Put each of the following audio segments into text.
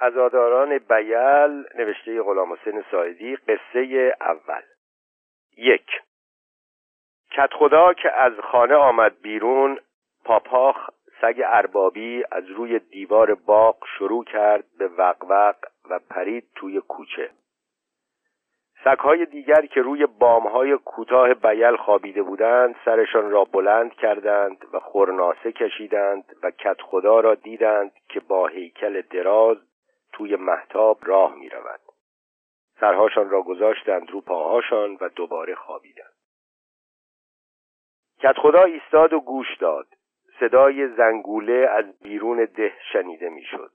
ازاداران بیل نوشته غلام حسین سایدی قصه اول. یک. کت خدا که از خانه آمد بیرون پاپاخ سگ اربابی از روی دیوار باغ شروع کرد به وقوق و پرید توی کوچه. سگهای دیگر که روی بامهای کوتاه بیل خوابیده بودند سرشان را بلند کردند و خورناسه کشیدند و کت خدا را دیدند که با هیکل دراز توی محتاب راه می رود. سرهاشان را گذاشتند رو پاهاشان و دوباره خوابیدند. کت خدا ایستاد و گوش داد. صدای زنگوله از بیرون ده شنیده می‌شد.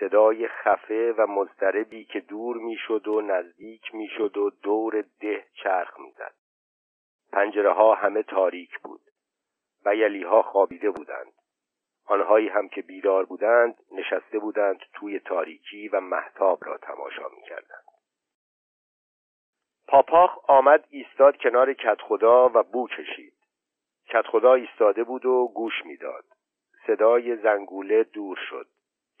صدای خفه و مضطربی که دور می‌شد و نزدیک می‌شد و دور ده چرخ می‌زد. پنجره ها همه تاریک بود. و یلی ها خوابیده بودند. آنهایی هم که بیدار بودند نشسته بودند توی تاریکی و محتاب را تماشا می‌کردند. پاپاخ آمد ایستاد کنار کت خدا و بو کشید. کت خدا ایستاده بود و گوش می‌داد. صدای زنگوله دور شد.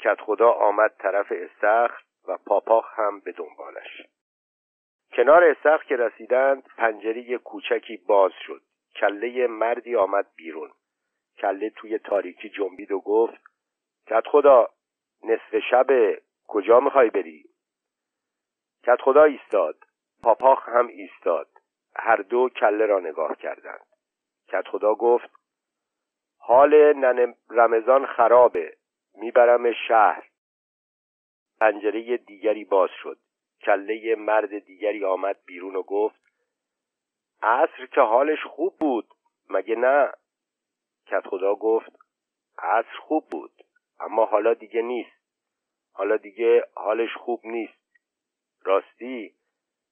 کت خدا آمد طرف استخر و پاپاخ هم به دنبالش. کنار استخر که رسیدند پنجره کوچکی باز شد. کله مردی آمد بیرون. کله توی تاریکی جنبید و گفت کت خدا نصف شب کجا می‌خوای بری؟ کت خدا ایستاد پاپاخ هم ایستاد هر دو کله را نگاه کردند. کت خدا گفت حال نن رمضان خرابه می‌برم شهر. پنجره دیگری باز شد. کله مرد دیگری آمد بیرون و گفت عصر که حالش خوب بود مگه نه؟ کت خدا گفت عصر خوب بود اما حالا دیگه نیست. حالا دیگه حالش خوب نیست. راستی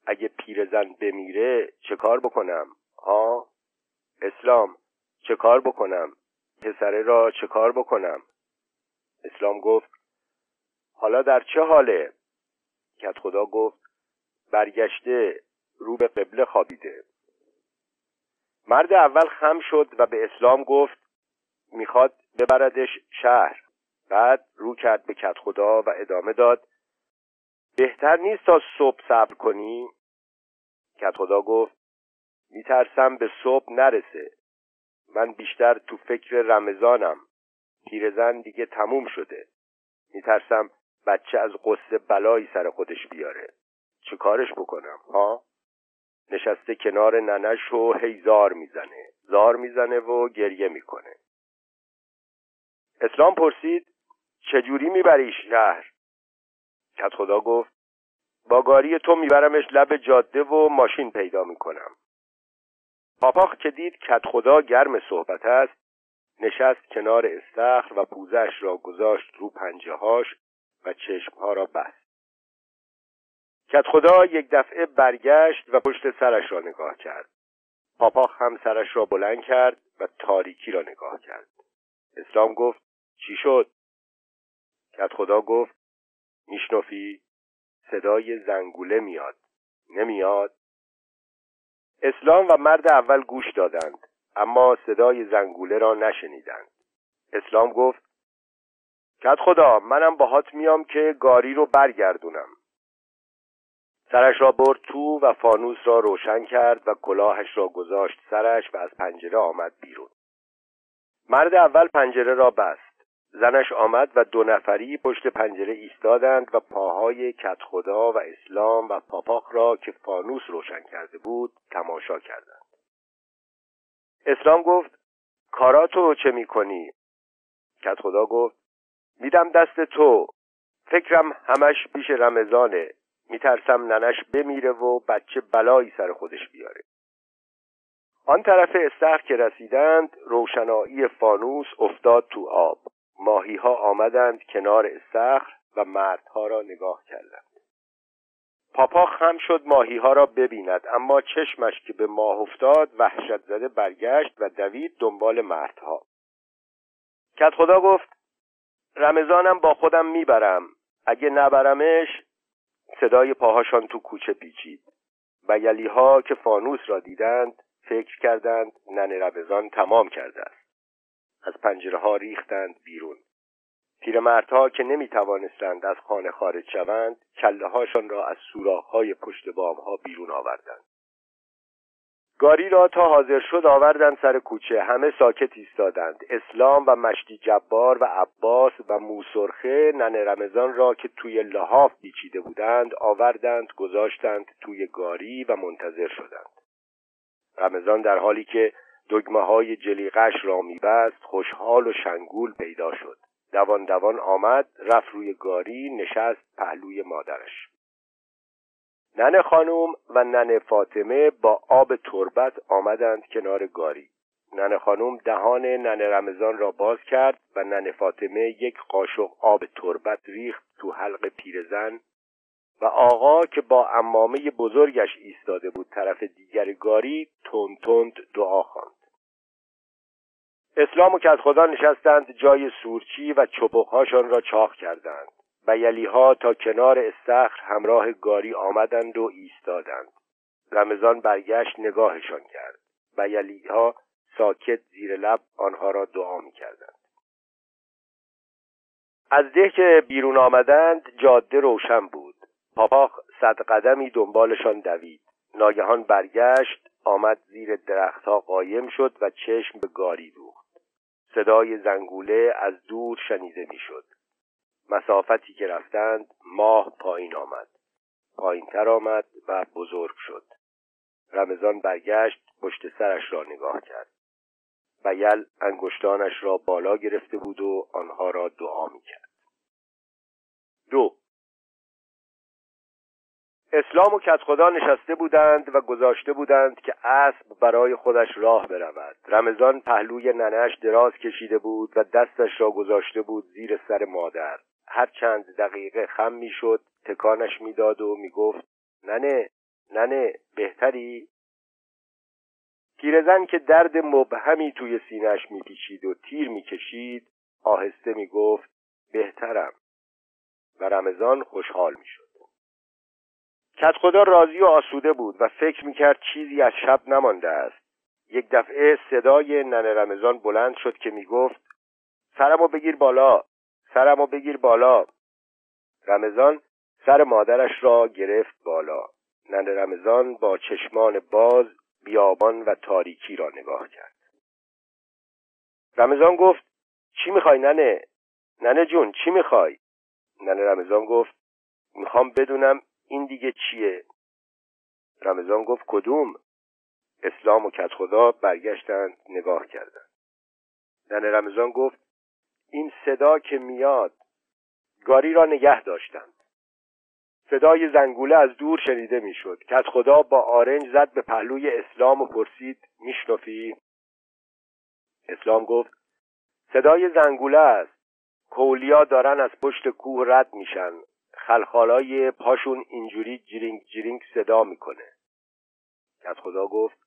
اگه پیرزن بمیره چه کار بکنم؟ ها؟ اسلام چه کار بکنم؟ پسره را چه کار بکنم؟ اسلام گفت حالا در چه حاله؟ کت خدا گفت برگشته رو به قبله خوابیده. مرد اول خم شد و به اسلام گفت می‌خواد ببردش شهر. بعد رو کرد به کت خدا و ادامه داد. بهتر نیست تا صبح صبر کنی؟ کت خدا گفت میترسم به صبح نرسه. من بیشتر تو فکر رمضانم. پیرزن دیگه تموم شده. میترسم بچه از قصه بلایی سر خودش بیاره. چه کارش بکنم ها؟ نشسته کنار ننش و هی زار می‌زنه. زار می‌زنه و گریه می‌کنه. اسلام پرسید چجوری می‌بری شهر؟ کت خدا گفت با گاری تو میبرمش لب جاده و ماشین پیدا می‌کنم. پاپاخ که دید کت خدا گرم صحبت است نشست کنار استخر و پوزش را گذاشت رو پنجه هاش و چشمها را بست. کت خدا یک دفعه برگشت و پشت سرش را نگاه کرد. پاپاخ هم سرش را بلند کرد و تاریکی را نگاه کرد. اسلام گفت چی شد؟ کت خدا گفت میشنفی صدای زنگوله میاد. نمیاد؟ اسلام و مرد اول گوش دادند اما صدای زنگوله را نشنیدند. اسلام گفت کت خدا منم باهات میام که گاری رو برگردونم. سرش را برد تو و فانوس را روشن کرد و کلاهش را گذاشت سرش و از پنجره آمد بیرون. مرد اول پنجره را بست. زنش آمد و دو نفری پشت پنجره ایستادند و پاهای کت خدا و اسلام و پاپاق را که فانوس روشن کرده بود تماشا کردند. اسلام گفت کاراتو چه می‌کنی؟ کت خدا گفت میدم دست تو. فکرم همش پیش رمضانه. میترسم ننش بمیره و بچه بلایی سر خودش بیاره. آن طرف استخر که رسیدند روشنایی فانوس افتاد تو آب. ماهی ها آمدند کنار استخر و مردها را نگاه کردند. پاپا خم شد ماهی ها را ببیند اما چشمش که به ماه افتاد وحشت زده برگشت و دوید دنبال مردها. کت خدا گفت رمضانم با خودم می‌برم. اگه نبرمش صدای پاهاشان تو کوچه پیچید. و یلی ها که فانوس را دیدند فکر کردند نن رمضان تمام کرده است. از پنجره ها ریختند بیرون. پیرمردها که نمی توانستند از خانه خارج شوند کله هاشان را از های پشت بام ها بیرون آوردند. گاری را تا حاضر شد آوردند سر کوچه. همه ساکت ایستادند. اسلام و مشتی جبار و عباس و موسرخه نن رمضان را که توی لحاف بیچیده بودند آوردند گذاشتند توی گاری و منتظر شدند. رمضان در حالی که دگمه های جلیقش را میبست خوشحال و شنگول پیدا شد. دوان دوان آمد رفت روی گاری نشست پهلوی مادرش. ننه خانم و ننه فاطمه با آب تربت آمدند کنار گاری. ننه خانم دهان ننه رمضان را باز کرد و ننه فاطمه یک قاشق آب تربت ریخت تو حلق پیرزن و آقا که با امامه بزرگش ایستاده بود طرف دیگر گاری تند تند دعا خواند. اسلام و که از خدا نشستند جای سورچی و چپقهاشان را چاخ کردند ها تا کنار استخر همراه گاری آمدند و ایستادند. رمضان برگشت نگاهشان کرد ها ساکت زیر لب آنها را دعا می کردند. از ده که بیرون آمدند جاده روشن بود. پاپاخ صد قدمی دنبالشان دوید. ناگهان برگشت آمد زیر درختها قایم شد و چشم به گاری دوخت. صدای زنگوله از دور شنیده می‌شد. مسافتی که رفتند ماه پایین آمد. پایینتر آمد و بزرگ شد. رمضان برگشت پشت سرش را نگاه کرد. بیل انگشتانش را بالا گرفته بود و آنها را دعا می‌کرد. دو اسلام و خدا نشسته بودند و گذاشته بودند که اسب برای خودش راه برود. رمضان پهلوی ننش دراز کشیده بود و دستش را گذاشته بود زیر سر مادر. هر چند دقیقه خم می‌شد تکانش می‌داد و می‌گفت ننه ننه بهتری؟ پیرزن که درد مبهمی توی سینهش میپیچید و تیر می‌کشید آهسته می‌گفت بهترم. و رمضان خوشحال می‌شد. کت خدا راضی و آسوده بود و فکر می‌کرد چیزی از شب نمانده است. یک دفعه صدای ننه رمضان بلند شد که می‌گفت سرمو بگیر بالا سرمو بگیر بالا. رمضان سر مادرش را گرفت بالا. ننه رمضان با چشمان باز بیابان و تاریکی را نگاه کرد. رمضان گفت چی می‌خوای ننه؟ ننه جون چی می‌خوای؟ ننه رمضان گفت می‌خوام بدونم این دیگه چیه؟ رمضان گفت کدوم؟ اسلام و کت خدا برگشتند نگاه کردند ننه رمضان گفت این صدا که میاد گاری را نگه داشتند صدای زنگوله از دور شنیده می‌شد. کت خدا با آرنج زد به پهلوی اسلام و پرسید میشنفی اسلام گفت صدای زنگوله است. کولیا دارن از پشت کوه رد میشن. خلخالای پاشون اینجوری جرینگ جرینگ صدا می‌کنه. از خدا گفت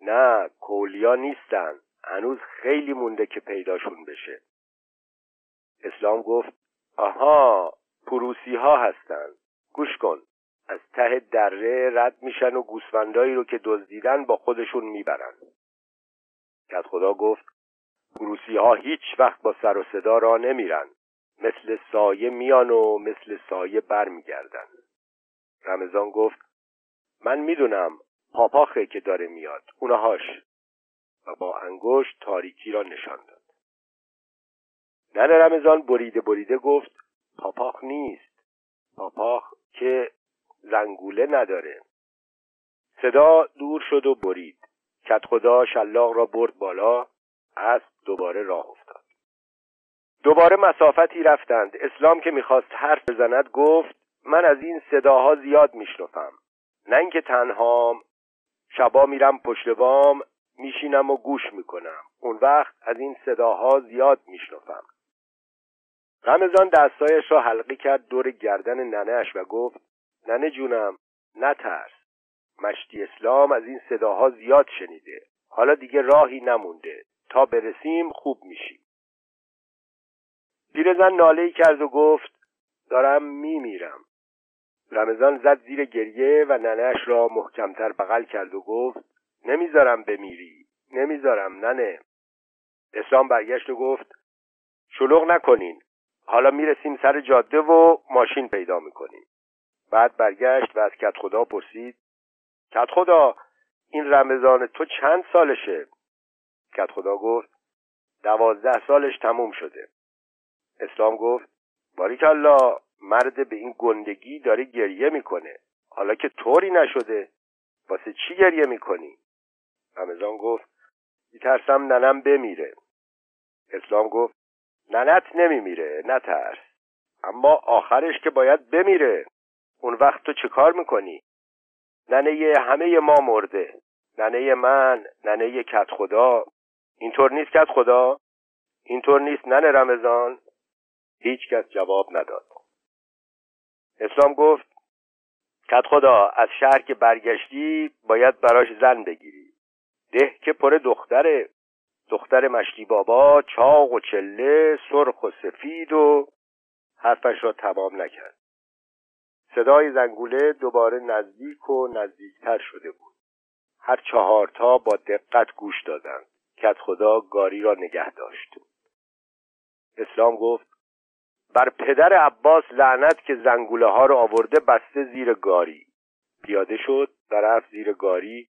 نه کولیا نیستن. هنوز خیلی مونده که پیداشون بشه. اسلام گفت آها پروسی ها هستن. گوش کن. از ته دره رد میشن و گوسفندایی رو که دزدیدن با خودشون می‌برن. از خدا گفت پروسی ها هیچ وقت با سر و صدا را نمیرن. مثل سایه میان و مثل سایه برمیگردن. رمضان گفت من می‌دونم پاپاخه که داره میاد اونهاش و با انگشت تاریکی را نشان داد. نن رمضان بریده بریده گفت پاپاخ نیست. پاپاخ که زنگوله نداره. صدا دور شد و برید. کت خدا شلاق را برد بالا اسب دوباره راه دوباره مسافتی رفتند. اسلام که می‌خواست حرف بزند گفت من از این صداها زیاد میشنفم نه اینکه تنهام شبا میرم پشت بام میشینم و گوش می‌کنم. اون وقت از این صداها زیاد میشنفم رمضان دستایش را حلقی کرد دور گردن ننهش و گفت ننه جونم نترس مشتی اسلام از این صداها زیاد شنیده. حالا دیگه راهی نمونده. تا برسیم خوب میشیم. پیرزن ناله کرد و گفت دارم میمیرم. رمضان زد زیر گریه و ننهش را محکمتر بغل کرد و گفت نمی‌ذارم بمیری نمی‌ذارم ننه. اسلام برگشت و گفت شلوغ نکنین. حالا می‌رسیم سر جاده و ماشین پیدا می‌کنیم. بعد برگشت و از کت خدا پرسید کت خدا این رمضان تو چند سالشه؟ کت خدا گفت دوازده سالش تموم شده. اسلام گفت باریکالله مرد به این گندگی داره گریه می‌کنه. حالا که طوری نشده واسه چی گریه می‌کنی؟ رمضان گفت میترسم ننم بمیره. اسلام گفت ننت نمیمیره نترس. اما آخرش که باید بمیره. اون وقت تو چه کار می‌کنی؟ ننه همه ما مرده. ننه من ننه کت خدا اینطور نیست کت خدا اینطور نیست ننه رمضان. هیچ کس جواب نداد. اسلام گفت کت خدا از شهر که برگشتی باید براش زن بگیری. ده که پر دختره. دختر مشتی بابا چاق و چله سرخ و سفید و حرفش را تمام نکرد. صدای زنگوله دوباره نزدیک و نزدیکتر شده بود. هر چهارتا با دقت گوش دادند. کت خدا گاری را نگه داشت. اسلام گفت بر پدر عباس لعنت که زنگوله ها رو آورده بسته زیر گاری. پیاده شد و رفت زیر گاری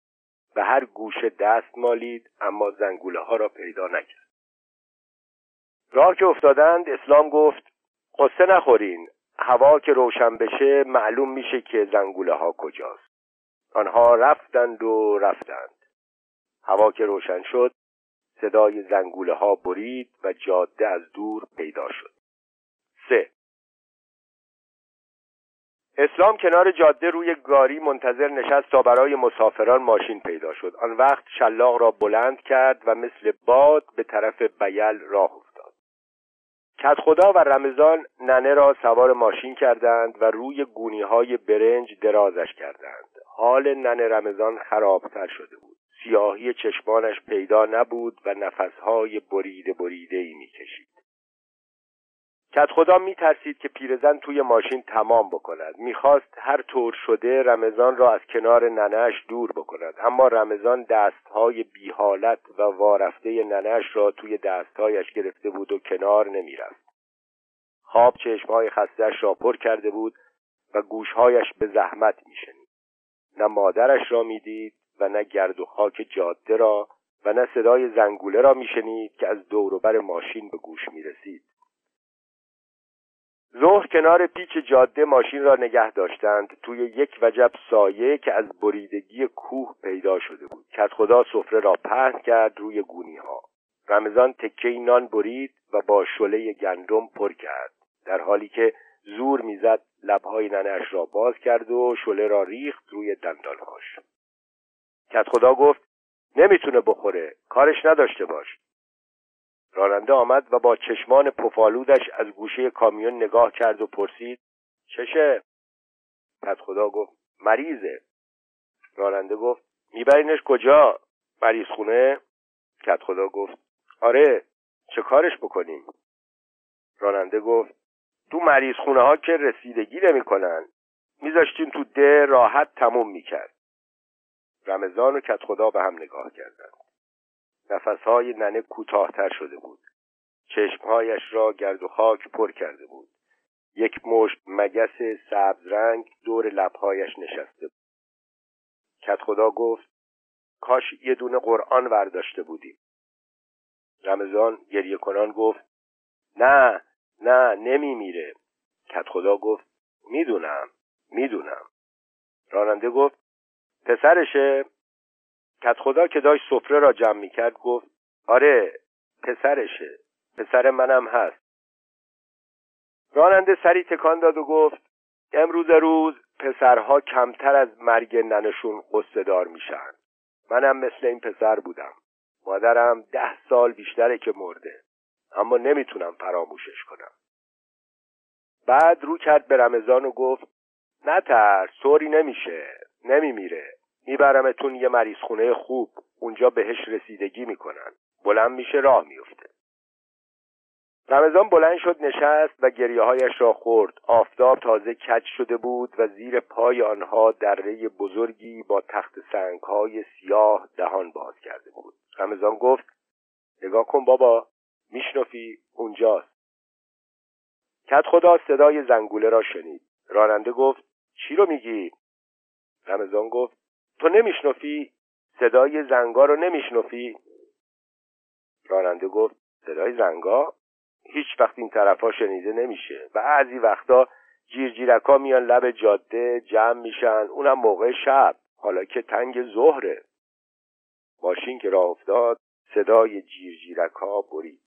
به هر گوشه دست مالید اما زنگوله ها را پیدا نکرد. راه که افتادند اسلام گفت قصه نخورین هوا که روشن بشه معلوم میشه که زنگوله ها کجاست. آنها رفتند و رفتند. هوا که روشن شد صدای زنگوله ها برید و جاده از دور پیدا شد. اسلام کنار جاده روی گاری منتظر نشست تا برای مسافران ماشین پیدا شد. آن وقت شلاق را بلند کرد و مثل باد به طرف بیل راه افتاد. کت خدا و رمضان ننه را سوار ماشین کردند و روی گونی های برنج درازش کردند. حال ننه رمضان خرابتر شده بود. سیاهی چشمانش پیدا نبود و نفسهای بریده بریده ای می‌کشید. کت خدا می ترسید که پیرزن توی ماشین تمام بکند. می‌خواست هر طور شده رمضان را از کنار ننش دور بکند. اما رمضان دستهای بیحالت و وارفته ننش را توی دستهایش گرفته بود و کنار نمی‌رفت. خواب چشمهای خستش را پر کرده بود و گوشهایش به زحمت میشنید. نه مادرش را می‌دید و نه گرد و خاک جاده را و نه صدای زنگوله را میشنید که از دوروبر ماشین به گوش می‌رسید. ظهر کنار پیچ جاده ماشین را نگه داشتند. توی یک وجب سایه که از بریدگی کوه پیدا شده بود. کت خدا سفره را پهن کرد روی گونی ها رمضان تکه نان برید و با شله گندم پر کرد. در حالی که زور می‌زد لبهای ننش را باز کرد و شله را ریخت روی دندانهاش. کت خدا گفت نمی‌تونه بخوره. کارش نداشته باش. راننده آمد و با چشمان پفالودش از گوشه کامیون نگاه کرد و پرسید چشه؟ پس خدا گفت مریضه راننده گفت میبرینش کجا؟ مریض خونه؟ کت خدا گفت آره چه کارش بکنیم؟ راننده گفت تو مریض خونه ها که رسیدگی نمی کنن میذاشتیم تو ده راحت تموم می‌کرد رمضان و کت خدا به هم نگاه کردند نفسهای ننه کوتاهتر شده بود. چشمهایش را گرد و خاک پر کرده بود. یک مشت مگس سبز رنگ دور لبهایش نشسته بود. کت خدا گفت کاش یه دونه قرآن ورداشته بودیم. رمضان گریه کنان گفت نه نه نمی میره کت خدا گفت می‌دونم می‌دونم. راننده گفت پسرشه؟ کت خدا که داشت سفره را جمع می کرد گفت آره پسرشه. پسر منم هست. راننده سری تکان داد و گفت امروز روز پسرها کمتر از مرگ ننشون قصه دار میشن منم مثل این پسر بودم. مادرم ده سال بیشتره که مرده. اما نمی‌تونم فراموشش کنم. بعد رو کرد به رمضان و گفت نترس طوری نمیشه. نمیمیره. میبرمتون یه مریض خونه خوب. اونجا بهش رسیدگی می‌کنن. بلند میشه راه میفته رمضان بلند شد نشست و گریه هایش را خورد. آفتاب تازه کج شده بود و زیر پای آنها دره بزرگی با تخت سنگ های سیاه دهان باز کرده بود. رمضان گفت نگاه کن بابا میشنفی اونجاست. کت خدا صدای زنگوله را شنید. راننده گفت چی رو میگی؟ رمضان گفت تو نمیشنفی صدای زنگا رو نمیشنفی راننده گفت صدای زنگا هیچ وقت این طرفا شنیده نمیشه. بعضی وقتا جیرجیرکا میان لب جاده جمع میشن اونم موقع شب حالا که تنگ ظهره. ماشین که راه افتاد صدای جیرجیرکا برید.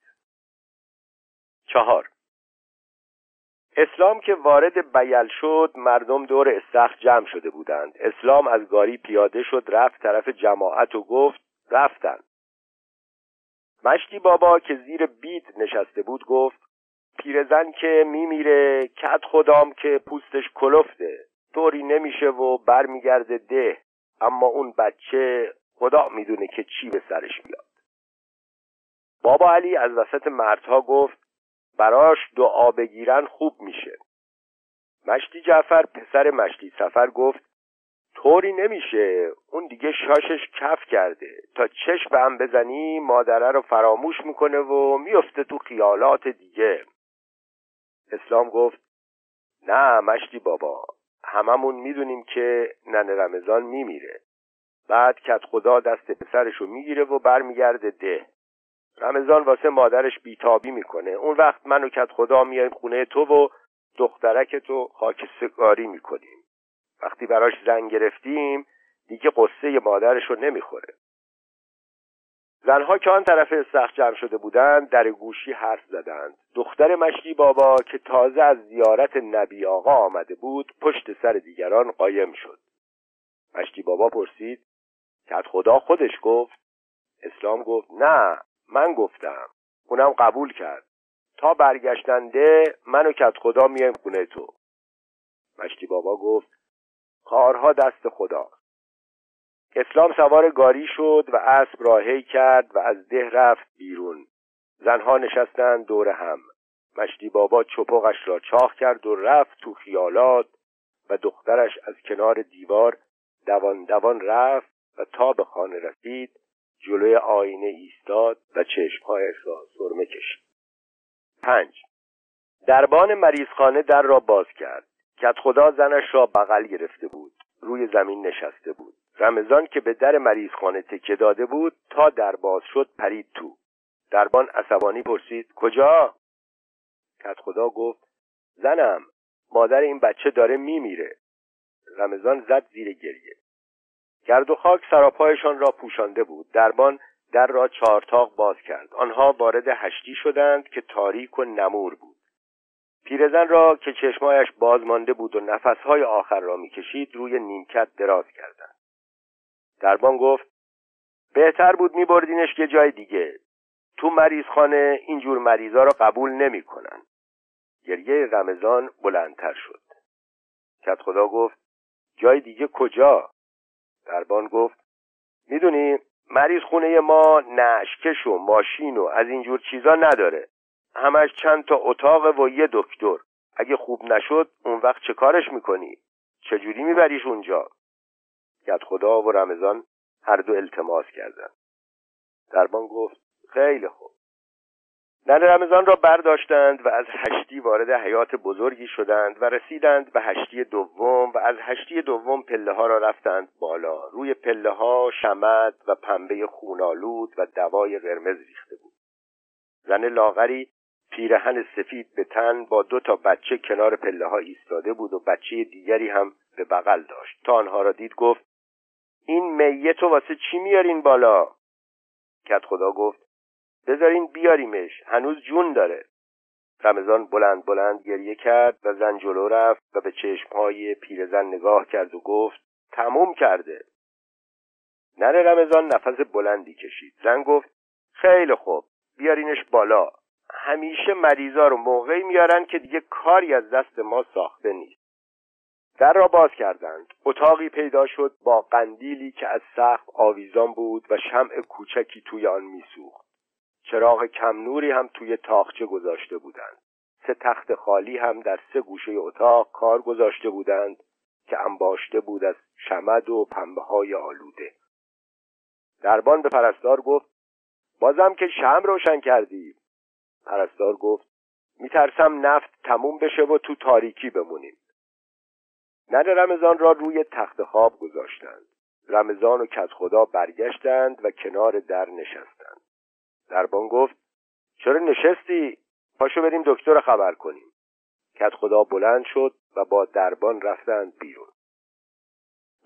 چهار. اسلام که وارد بیل شد مردم دور استخ جمع شده بودند. اسلام از گاری پیاده شد رفت طرف جماعت و گفت رفتن. مشتی بابا که زیر بیت نشسته بود گفت پیرزن که میمیره کت خدام که پوستش کلفته. طوری نمیشه و برمیگرده ده. اما اون بچه خدا می‌دونه که چی به سرش میاد. بابا علی از وسط مردها گفت براش دعا بگیرن خوب میشه. مشتی جعفر پسر مشتی سفر گفت طوری نمیشه اون دیگه شاشش کف کرده. تا چشم به هم بزنی مادره رو فراموش می‌کنه و میفته تو خیالات دیگه. اسلام گفت نه مشتی بابا هممون می‌دونیم که ننه رمضان میمیره. بعد کت خدا دست پسرشو می‌گیره و برمیگرده ده. رمضان واسه مادرش بیتابی می‌کنه. اون وقت من و کت خدا میایم خونه تو و دخترک تو خاک می‌کنیم. وقتی براش زن گرفتیم دیگه قصه مادرش رو نمی‌خوره. زنها که آن طرف استخ جمع شده بودند در گوشی حرف زدند. دختر مشتی بابا که تازه از زیارت نبی آقا آمده بود پشت سر دیگران قایم شد. مشتی بابا پرسید کت خدا خودش گفت؟ اسلام گفت نه. من گفتم. اونم قبول کرد. تا برگشتنده من و کت خدا میایم خونه تو. مشتی بابا گفت کارها دست خدا. اسلام سوار گاری شد و اسب راهی کرد و از ده رفت بیرون. زنها نشستند دور هم. مشتی بابا چپقش را چاخ کرد و رفت تو خیالات و دخترش از کنار دیوار دوان دوان رفت و تا به خانه رسید جلوی آینه ایستاد و چشمهایش را سرمه کشید. پنج. دربان مریضخانه در را باز کرد. کت خدا زنش را بغل گرفته بود. روی زمین نشسته بود. رمضان که به در مریضخانه تکه داده بود تا در باز شد پرید تو. دربان عصبانی پرسید کجا؟ کت خدا گفت زنم. مادر این بچه داره میمیره. رمضان زد زیر گریه. گرد و خاک سراپایشان را پوشانده بود. دربان در را چارتاق باز کرد. آنها وارد هشتی شدند که تاریک و نمور بود. پیرزن را که چشمایش باز مانده بود و نفسهای آخر را می‌کشید روی نیمکت دراز کردند. دربان گفت بهتر بود میبردینش یه جای دیگه. تو مریضخانه اینجور مریضا را قبول نمی‌کنن. گریه رمضان بلندتر شد. کت خدا گفت جای دیگه کجا؟ دربان گفت می‌دونی مریض خونه ما نشکش و ماشین و از اینجور چیزا نداره همش چند تا اتاق و یه دکتر اگه خوب نشد اون وقت چه کارش می‌کنی؟ چجوری میبریش اونجا؟ یاد خدا و رمضان هر دو التماس کردند دربان گفت خیلی خوب ننه رمضان را برداشتند و از هشتی وارد حیات بزرگی شدند و رسیدند به هشتی دوم و از هشتی دوم پله ها را رفتند بالا. روی پله ها شمد و پنبه خونالود و دوای قرمز ریخته بود. زن لاغری پیرهن سفید به تن با دو تا بچه کنار پله ها ایستاده بود و بچه دیگری هم به بغل داشت. تا آنها را دید گفت این میت واسه چی میارین بالا؟ کت خدا گفت بذارین بیاریمش. هنوز جون داره. رمضان بلند بلند گریه کرد و زن جلو رفت و به چشمهای پیرزن نگاه کرد و گفت تموم کرده. نره رمضان نفس بلندی کشید. زن گفت خیلی خوب بیارینش بالا. همیشه مریضا رو موقعی میارن که دیگه کاری از دست ما ساخته نیست. در را باز کردند. اتاقی پیدا شد با قندیلی که از سقف آویزان بود و شمع کوچکی توی آن میسوخت. چراغ کم نوری هم توی تاخچه گذاشته بودند. سه تخت خالی هم در سه گوشه اتاق کار گذاشته بودند که انباشته بود از شمد و پنبه های آلوده. دربان به پرستار گفت بازم که شم روشن کردی. پرستار گفت میترسم نفت تموم بشه و تو تاریکی بمونیم. نن رمضان را روی تخت خواب گذاشتند. رمضان و کت خدا برگشتند و کنار در نشستند. دربان گفت چرا نشستی؟ پاشو بریم دکتر خبر کنیم. کت خدا بلند شد و با دربان رفتند بیرون.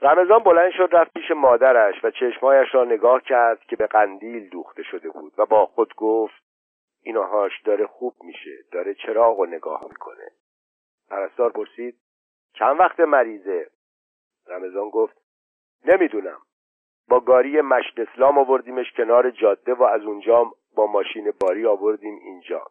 رمضان بلند شد رفت پیش مادرش و چشمایش را نگاه کرد که به قندیل دوخته شده بود و با خود گفت اینهاش داره خوب میشه داره چراغ و نگاه می‌کنه. پرستار پرسید چند وقت مریضه؟ رمضان گفت نمی‌دونم. با گاری مشت اسلام آوردیمش کنار جاده و از اونجا با ماشین باری آوردیم اینجا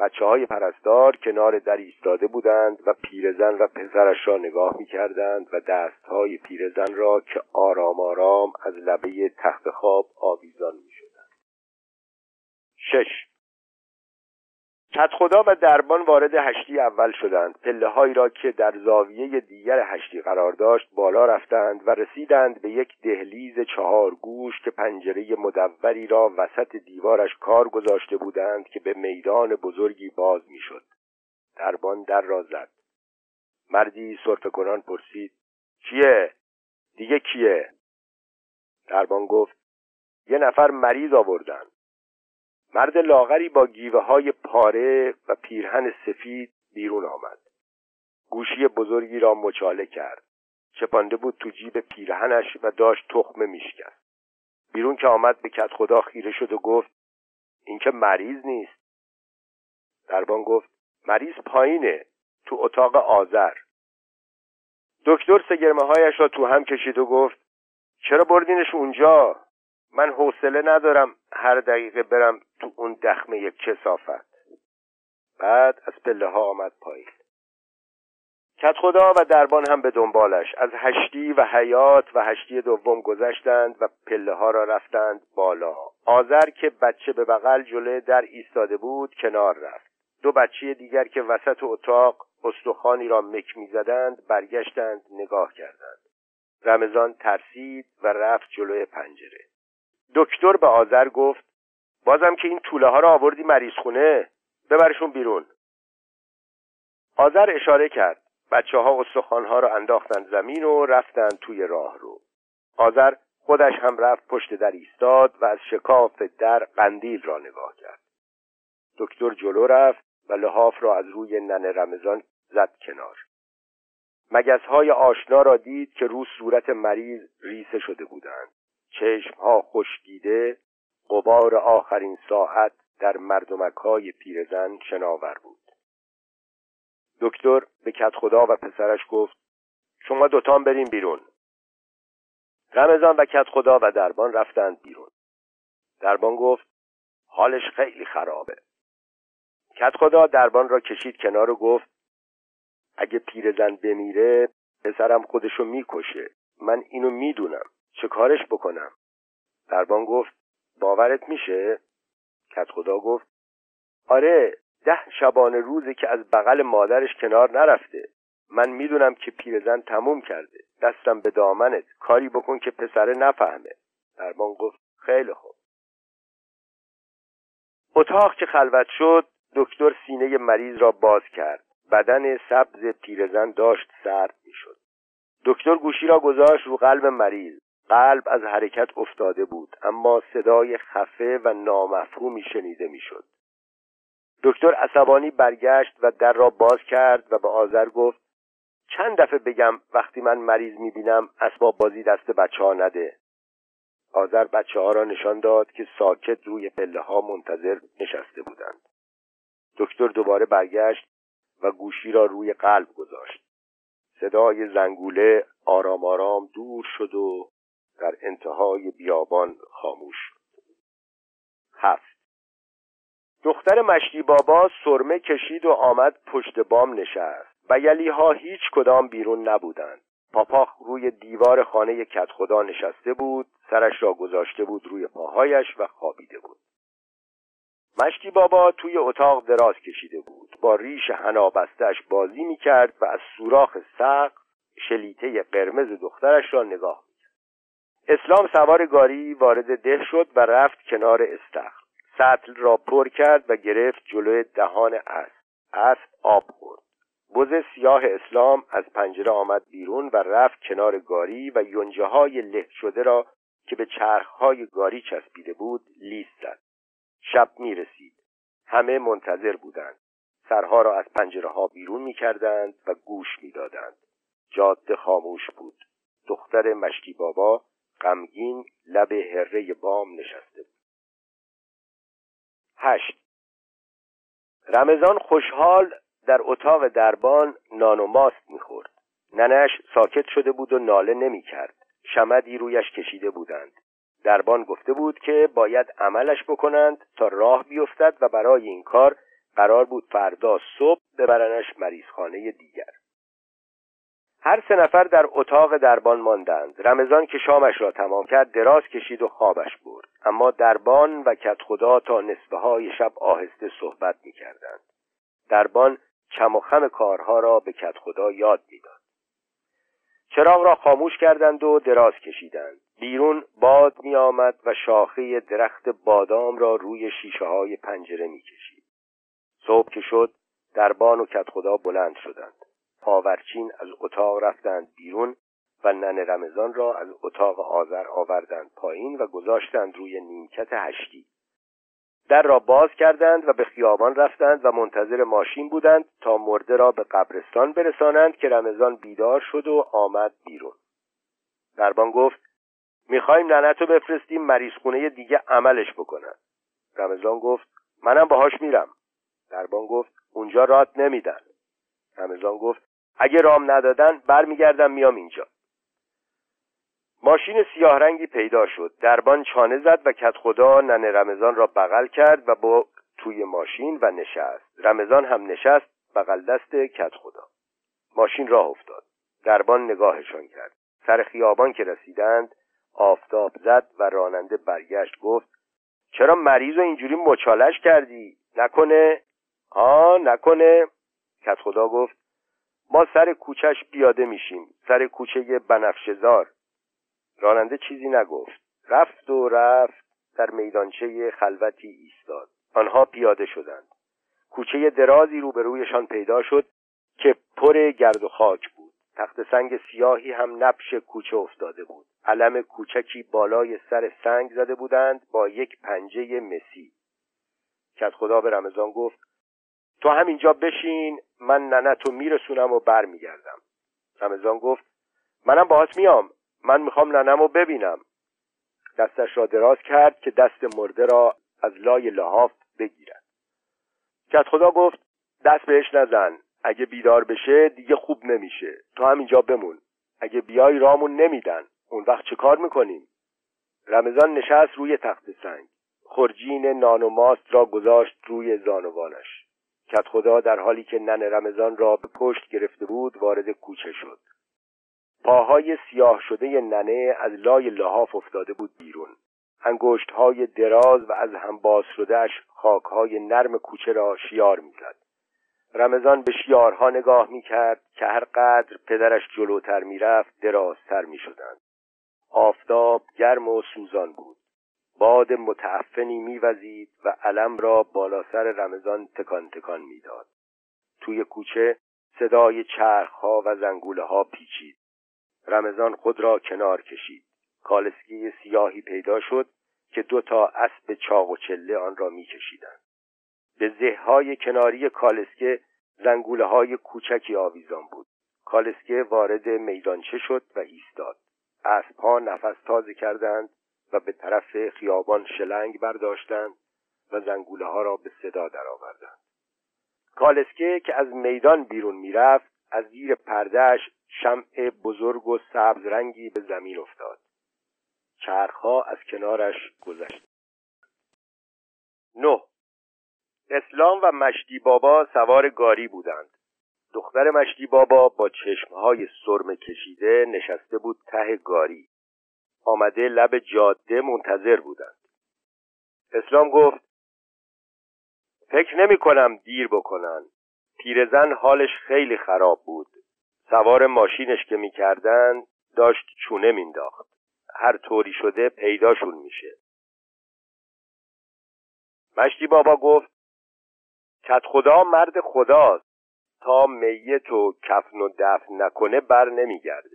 بچه های پرستار کنار در ایستاده بودند و پیرزن و پسرش را نگاه می کردند و دست های پیرزن را که آرام آرام از لبه تخت خواب آویزان می شدند. شش کت خدا و دربان وارد هشتی اول شدند. پله هایی را که در زاویه دیگر هشتی قرار داشت بالا رفتند و رسیدند به یک دهلیز چهار گوش که پنجره مدوری را وسط دیوارش کار گذاشته بودند که به میدان بزرگی باز می‌شد. دربان در را زد. مردی صرف کنان پرسید کیه؟ دیگه کیه؟ دربان گفت یه نفر مریض آوردن. مرد لاغری با گیوه های پاره و پیرهن سفید بیرون آمد. گوشی بزرگی را مچاله کرد. چپانده بود تو جیب پیرهنش و داشت تخمه میشکست. بیرون که آمد به کت خدا خیره شد و گفت این که مریض نیست. دربان گفت مریض پایینه. تو اتاق آذر. دکتر سگرمه هایش را تو هم کشید و گفت چرا بردینش اونجا؟ من حوصله ندارم هر دقیقه برم تو اون دخمه کسافت. بعد از پله ها آمد پایین. کت خدا و دربان هم به دنبالش. از هشتی و حیات و هشتی دوم گذشتند و پله ها را رفتند بالا. آذر که بچه به بغل جلوی در ایستاده بود کنار رفت. دو بچه دیگر که وسط اتاق استخوانی را مک می‌زدند برگشتند نگاه کردند. رمضان ترسید و رفت جلوی پنجره. دکتر به آذر گفت بازم که این طوله ها را آوردی مریض خونه ببرشون بیرون. آذر اشاره کرد بچه ها استخوان ها را انداختند زمین و رفتند توی راه رو. آذر خودش هم رفت پشت در ایستاد و از شکاف در قندیل را نگاه کرد. دکتر جلو رفت و لحاف را از روی نن رمضان زد کنار. مگس های آشنا را دید که رو صورت مریض ریسه شده بودند. چشمها خشکیده قبار آخرین ساعت در مردمک های پیرزن شناور بود. دکتر به کت خدا و پسرش گفت شما دوتان بریم بیرون. رمضان و کت خدا و دربان رفتند بیرون. دربان گفت حالش خیلی خرابه. کت خدا دربان را کشید کنار و گفت اگه پیرزن بمیره پسرم خودشو می‌کشه. من اینو می‌دونم. چه کارش بکنم؟ دربان گفت باورت میشه؟ کت خدا گفت آره ده شبانه روزی که از بغل مادرش کنار نرفته. من می‌دونم که پیرزن تموم کرده. دستم به دامنت. کاری بکن که پسره نفهمه. دربان گفت خیلی خوب. اتاق که خلوت شد دکتر سینه مریض را باز کرد. بدن سبز پیرزن داشت سرد می‌شد. دکتر گوشی را گذاشت رو قلب مریض. قلب از حرکت افتاده بود اما صدای خفه و نامفهومی شنیده می‌شد. دکتر عصبانی برگشت و در را باز کرد و به آذر گفت چند دفعه بگم وقتی من مریض می‌بینم اسباب بازی دست بچه ها نده. آذر بچه ها را نشان داد که ساکت روی پله ها منتظر نشسته بودند. دکتر دوباره برگشت و گوشی را روی قلب گذاشت. صدای زنگوله آرام آرام دور شد و در انتهای بیابان خاموش شد. هفت. دختر مشتی بابا سرمه کشید و آمد پشت بام نشست. و ها هیچ کدام بیرون نبودند. پاپاخ روی دیوار خانه کت خدا نشسته بود سرش را گذاشته بود روی پاهایش و خوابیده بود. مشتی بابا توی اتاق دراز کشیده بود. با ریش هنابستش بازی می‌کرد و از سوراخ سقف شلیته قرمز دخترش را نگاه اسلام سوار گاری وارد ده شد و رفت کنار استخر. سطل را پر کرد و گرفت جلوی دهان اسب. اسب آب خورد. بز سیاه اسلام از پنجره آمد بیرون و رفت کنار گاری و یونجه های له شده را که به های گاری چسبیده بود لیست زد. شب می رسید همه منتظر بودند. سرها را از پنجره ها بیرون می کردند و گوش می دادند. جاده خاموش بود. دختر مشتی بابا غمگین لب هره بام نشسته بود. هشت. رمضان خوشحال در اتاق دربان نان و ماست می‌خورد. ننش ساکت شده بود و ناله نمی‌کرد. شمدی رویش کشیده بودند. دربان گفته بود که باید عملش بکنند تا راه بیفتد و برای این کار قرار بود فردا صبح ببرنش مریضخانه دیگر. هر سه نفر در اتاق دربان ماندند. رمضان که شامش را تمام کرد دراز کشید و خوابش برد. اما دربان و کت خدا تا نصفه های شب آهسته صحبت می کردند دربان چم و خم کارها را به کت خدا یاد می‌داد. چراغ را خاموش کردند و دراز کشیدند. بیرون باد می آمد و شاخه درخت بادام را روی شیشه های پنجره می کشید صبح که شد دربان و کت خدا بلند شدند. پاورچین از اتاق رفتند بیرون و نن رمضان را از اتاق آذر آوردند پایین و گذاشتند روی نیمکت هشتی. در را باز کردند و به خیابان رفتند و منتظر ماشین بودند تا مرده را به قبرستان برسانند که رمضان بیدار شد و آمد بیرون. دربان گفت می‌خوایم ننتو بفرستیم مریض خونه دیگه عملش بکنن. رمضان گفت منم باهاش میرم. دربان گفت اونجا رات نمیدن. رمضان گفت اگه رام ندادن برمیگردم میام اینجا. ماشین سیاه رنگی پیدا شد. دربان چانه زد و کت خدا ننه رمضان را بغل کرد و با توی ماشین و نشست. رمضان هم نشست بغل دست کت خدا ماشین راه افتاد. دربان نگاهشان کرد. سر خیابان که رسیدند آفتاب زد و راننده برگشت گفت چرا مریض و اینجوری مچالش کردی؟ نکنه. آ نکنه. کت خدا گفت ما سر کوچش پیاده میشیم. سر کوچه بنفشزار راننده چیزی نگفت. رفت و رفت در میدانچه خلوتی ایستاد. آنها پیاده شدند. کوچه درازی روبرویشان پیدا شد که پر گرد و خاک بود. تخت سنگ سیاهی هم نبش کوچه افتاده بود. علم کوچکی بالای سر سنگ زده بودند با یک پنجه مسی. کت خدا به رمضان گفت تو همینجا بشین من ننتو میرسونم و برمیگردم. رمضان گفت منم باهات میام. من می‌خوام ننمو ببینم. دستش را دراز کرد که دست مرده را از لای لحاف بگیرد. کت خدا گفت دست بهش نزن. اگه بیدار بشه دیگه خوب نمیشه. تو همینجا بمون. اگه بیای رامون نمیدن. اون وقت چه کار می‌کنیم؟ رمضان نشست روی تخت سنگ. خرجین نان و ماست را گذاشت روی زانوانش. کت خدا در حالی که نن رمضان را به پشت گرفته بود وارد کوچه شد. پاهای سیاه شده ننه از لای لحاف افتاده بود بیرون. انگشت های دراز و از هم باز شدهش خاک های نرم کوچه را شیار می‌زد. رمضان به شیارها نگاه می‌کرد که هر قدر پدرش جلوتر می‌رفت درازتر می‌شدند. آفتاب گرم و سوزان بود. باد متعفنی میوزید و علم را بالا سر رمضان تکان تکان می‌داد. توی کوچه صدای چرخها و زنگوله ها پیچید. رمضان خود را کنار کشید. کالسکی سیاهی پیدا شد که دو تا اسب چاق و چله آن را میکشیدند. به زههای کناری کالسکه زنگوله های کوچکی آویزان بود. کالسکه وارد میدانچه شد و ایستاد. اسبها نفس تازه کردند و به طرف خیابان شلنگ برداشتند و زنگوله ها را به صدا درآوردند. کالسکه که از میدان بیرون می‌رفت از زیر پردهش شمع بزرگ و سبز رنگی به زمین افتاد. چرخها از کنارش گذشت. نه. اسلام و مشتی بابا سوار گاری بودند. دختر مشتی بابا با چشمهای سرم کشیده نشسته بود ته گاری. آمده لب جاده منتظر بودند. اسلام گفت فکر نمی کنم دیر بکنن. پیرزن حالش خیلی خراب بود. سوار ماشینش که می‌کردن داشت چونه مینداخت هر طوری شده پیداشون میشه. مشتی بابا گفت کت خدا مرد خداست. تا میت و کفن و دفن نکنه بر نمیگرده.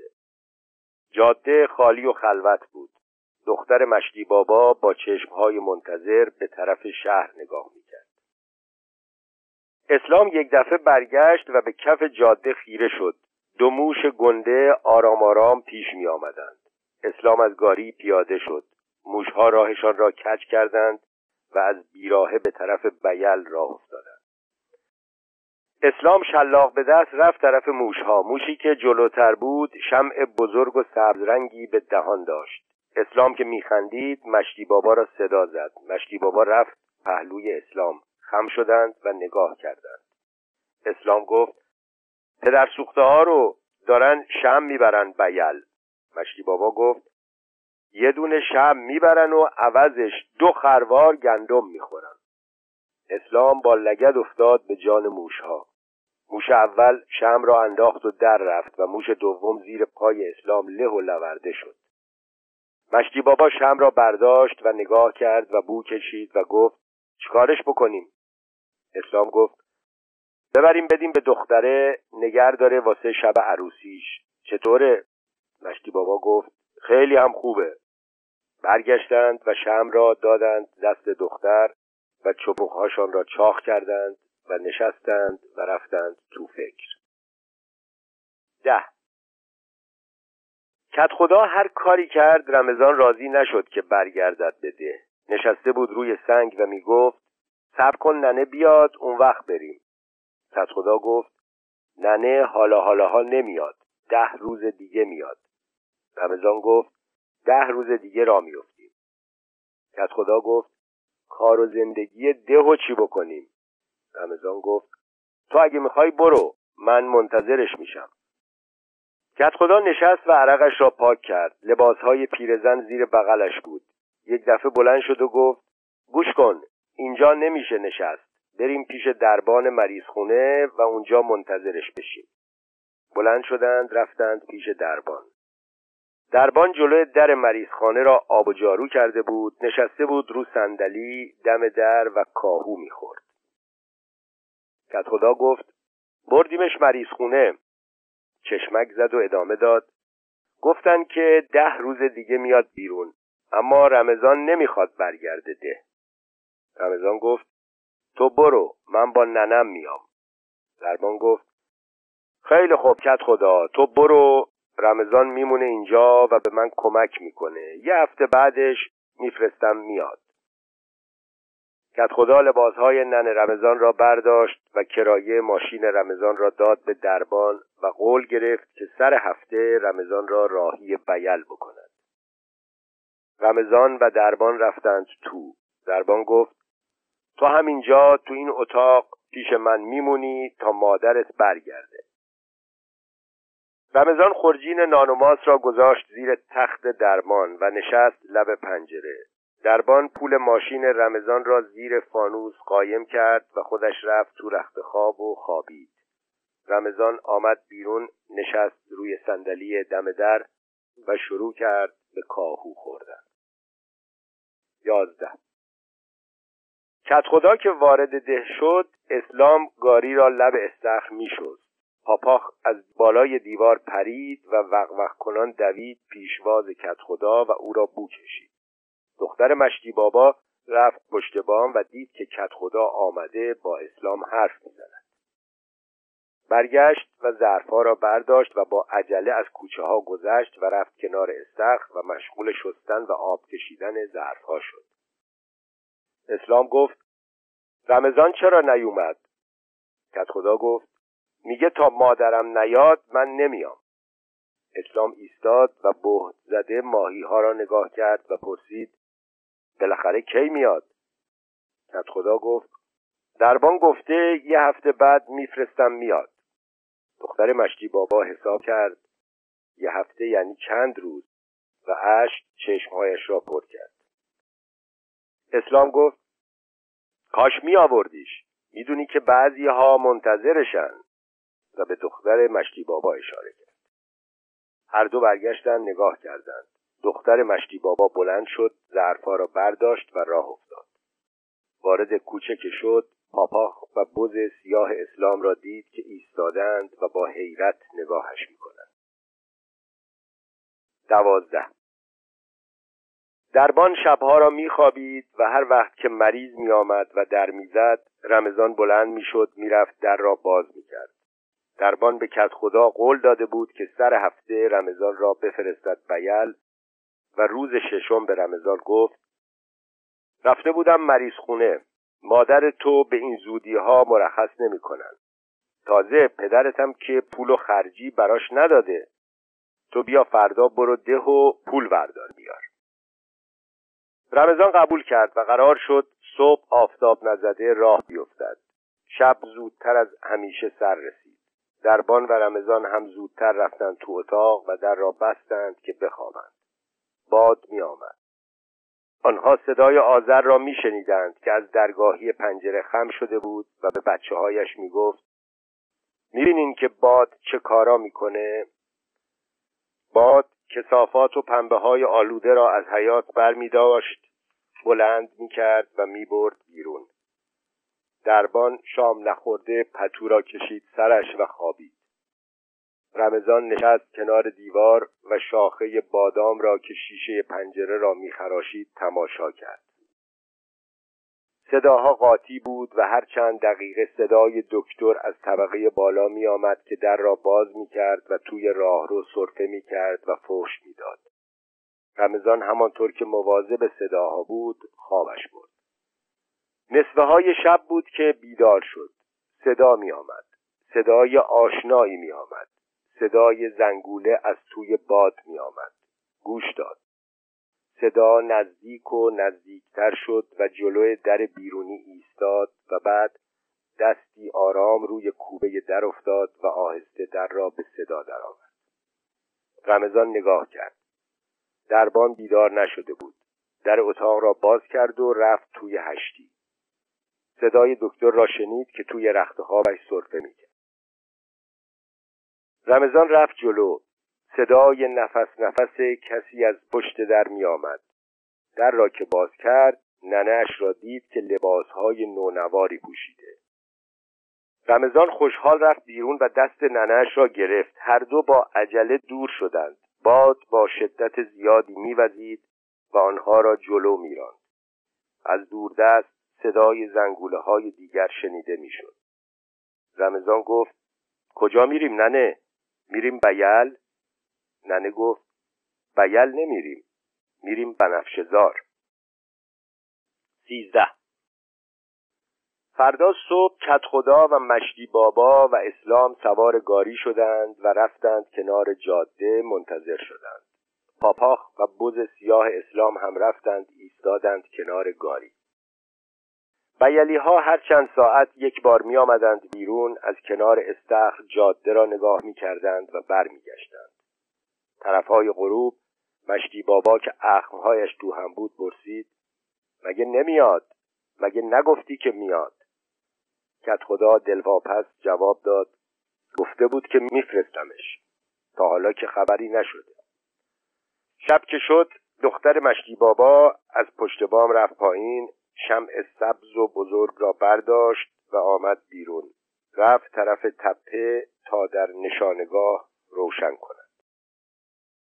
جاده خالی و خلوت بود. دختر مشتی بابا با چشمهای منتظر به طرف شهر نگاه می‌کرد. اسلام یک دفعه برگشت و به کف جاده خیره شد. دو موش گنده آرام آرام پیش می آمدند اسلام از گاری پیاده شد. موشها راهشان را کج کردند و از بیراهه به طرف بیل راه افتادند. اسلام شلاق به دست رفت طرف موشها. موشی که جلوتر بود شمع بزرگ و سبزرنگی به دهان داشت. اسلام که میخندید مشتی بابا را صدا زد. مشتی بابا رفت پهلوی اسلام. خم شدند و نگاه کردند. اسلام گفت پدر سوخته ها رو دارن شم می‌برن بیل. مشتی بابا گفت یه دونه شم می‌برن و عوضش دو خروار گندم می‌خورن. اسلام با لگد افتاد به جان موشها. موش اول شم را انداخت و در رفت و موش دوم زیر پای اسلام له و لورده شد. مشتی بابا شم را برداشت و نگاه کرد و بو کشید و گفت چیکارش بکنیم؟ اسلام گفت ببریم بدیم به دختره نگر داره واسه شب عروسیش. چطوره؟ مشتی بابا گفت خیلی هم خوبه. برگشتند و شم را دادند دست دختر و چپخهاشان را چاخ کردند و نشستند و رفتند تو فکر. ده. کت خدا هر کاری کرد رمضان راضی نشد که برگردد بده نشسته بود روی سنگ و می‌گفت صبر کن ننه بیاد اون وقت بریم. کت خدا گفت ننه حالا حالا ها نمیاد ده روز دیگه میاد. رمضان گفت ده روز دیگه را میفتیم کت خدا گفت کار و زندگی ده چی بکنیم؟ رمضان گفت تو اگه می‌خوای برو من منتظرش میشم. کت خدا نشست و عرقش را پاک کرد. لباسهای پیرزن زیر بغلش بود. یک دفعه بلند شد و گفت گوش کن اینجا نمیشه نشست. بریم پیش دربان مریض خونه و اونجا منتظرش بشیم. بلند شدند رفتند پیش دربان. دربان جلوی در مریضخانه را آب و جارو کرده بود نشسته بود رو صندلی دم در و کاهو می‌خورد. کت خدا گفت بردیمش مریض خونه چشمک زد و ادامه داد گفتن که ده روز دیگه میاد بیرون اما رمضان نمی‌خواد برگرده ده. رمضان گفت تو برو من با ننم میام. دربان گفت خیلی خوب کت خدا تو برو رمضان میمونه اینجا و به من کمک می‌کنه. یه هفته بعدش میفرستم میاد. کت خدا لباسهای نن رمضان را برداشت و کرایه ماشین رمضان را داد به دربان و قول گرفت که سر هفته رمضان را راهی بیل بکند. رمضان و دربان رفتند تو. دربان گفت تو همینجا تو این اتاق پیش من میمونی تا مادرت برگرده. رمضان خورجین نانوماس را گذاشت زیر تخت درمان و نشست لب پنجره. دربان پول ماشین رمضان را زیر فانوس قایم کرد و خودش رفت تو رخت خواب و خوابید. رمضان آمد بیرون نشست روی صندلی دم در و شروع کرد به کاهو خوردن. یازده. کت خدا که وارد ده شد اسلام گاری را لب استخر می‌شد پاپاخ از بالای دیوار پرید و وقوق کنان دوید پیشواز کت خدا و او را بو کشید. دختر مشتی بابا رفت پشت بام و دید که کت خدا آمده با اسلام حرف می‌زند. برگشت و ظرفها را برداشت و با عجله از کوچه ها گذشت و رفت کنار استخر و مشغول شستن و آب کشیدن ظرفها شد. اسلام گفت رمضان چرا نیومد؟ کت خدا گفت میگه تا مادرم نیاد من نمیام. اسلام ایستاد و بهت زده ماهی ها را نگاه کرد و پرسید بالاخره کی میاد؟ کت خدا گفت دربان گفته یه هفته بعد میفرستم میاد. دختر مشتی بابا حساب کرد یه هفته یعنی چند روز و اشک چشمهایش را پر کرد. اسلام گفت کاش می آوردیش می‌دونی که بعضی ها منتظرشن. و به دختر مشتی بابا اشاره کرد. هر دو برگشتن نگاه کردند. دختر مشتی بابا بلند شد ظرفها را برداشت و راه افتاد. وارد کوچه که شد پاپاخ و بز سیاه اسلام را دید که ایستادند و با حیرت نگاهش می‌کنند. دوازده. دربان شبها را میخوابید و هر وقت که مریض میآمد و در می‌زد رمضان بلند می‌شد می‌رفت در را باز می‌کرد. دربان به کت خدا قول داده بود که سر هفته رمضان را بفرستد بیل و روز ششم به رمضان گفت رفته بودم مریض خونه مادر تو به این زودی ها مرخص نمی کنن. تازه پدرتم که پول و خرجی براش نداده. تو بیا فردا برو ده و پول بردار بیار. رمضان قبول کرد و قرار شد صبح آفتاب نزده راه بیفتد. شب زودتر از همیشه سر رسید. دربان و رمضان هم زودتر رفتند تو اتاق و در را بستند که بخوابند. باد می آمد آنها صدای آذر را میشنیدند که از درگاهی پنجره خم شده بود و به بچه هایش می گفت می‌بینین که باد چه کارا می‌کنه؟ باد کسافات و پنبه های آلوده را از حیات بر می داشت بلند می کرد و می برد بیرون. دربان شام نخورده پتو را کشید سرش و خوابید رمضان نشست کنار دیوار و شاخه بادام را که شیشه پنجره را میخراشید تماشا کرد صداها قاطی بود و هر چند دقیقه صدای دکتر از طبقه بالا می آمد که در را باز می کرد و توی راهرو سرفه می کرد و فوش می داد. رمضان همانطور که به صداها بود خوابش برد. نصفه های شب بود که بیدار شد. صدا می آمد. صدای آشنایی می آمد. صدای زنگوله از توی باد می آمد. گوش داد. صدا نزدیک و نزدیکتر شد و جلوی در بیرونی ایستاد و بعد دستی آرام روی کوبه در افتاد و آهسته در را به صدا درآورد. رمضان نگاه کرد. دربان بیدار نشده بود. در اتاق را باز کرد و رفت توی هشتی. صدای دکتر را شنید که توی رخت خوابش سرفه می‌کرد. رمضان رفت جلو. صدای نفس نفس کسی از پشت در می آمد در را که باز کرد ننهش را دید که لباسهای نونواری پوشیده. رمضان خوشحال رفت بیرون و دست ننهش را گرفت. هر دو با عجله دور شدند. باد با شدت زیادی میوزید و آنها را جلو میراند. از دوردست صدای زنگوله های دیگر شنیده می‌شد. رمضان گفت کجا میریم ننه؟ میریم بیل؟ ننه گفت بیل نمیریم میریم بنفشزار سیزده. فردا صبح کت خدا و مشتی بابا و اسلام سوار گاری شدند و رفتند کنار جاده منتظر شدند. پاپاخ و بز سیاه اسلام هم رفتند ایستادند کنار گاری. بیلی ها هر چند ساعت یک بار می آمدند بیرون از کنار استخر جاده را نگاه می کردند و بر می گشتند. طرف های غروب مشتی بابا که اخمهایش تو هم بود برسید مگه نمیاد؟ مگه نگفتی که میاد؟ کت خدا دلواپس جواب داد گفته بود که میفرستمش تا حالا که خبری نشده. شب که شد دختر مشتی بابا از پشت بام رفت پایین شمع سبز و بزرگ را برداشت و آمد بیرون. رفت طرف تپه تا در نشانگاه روشن کند.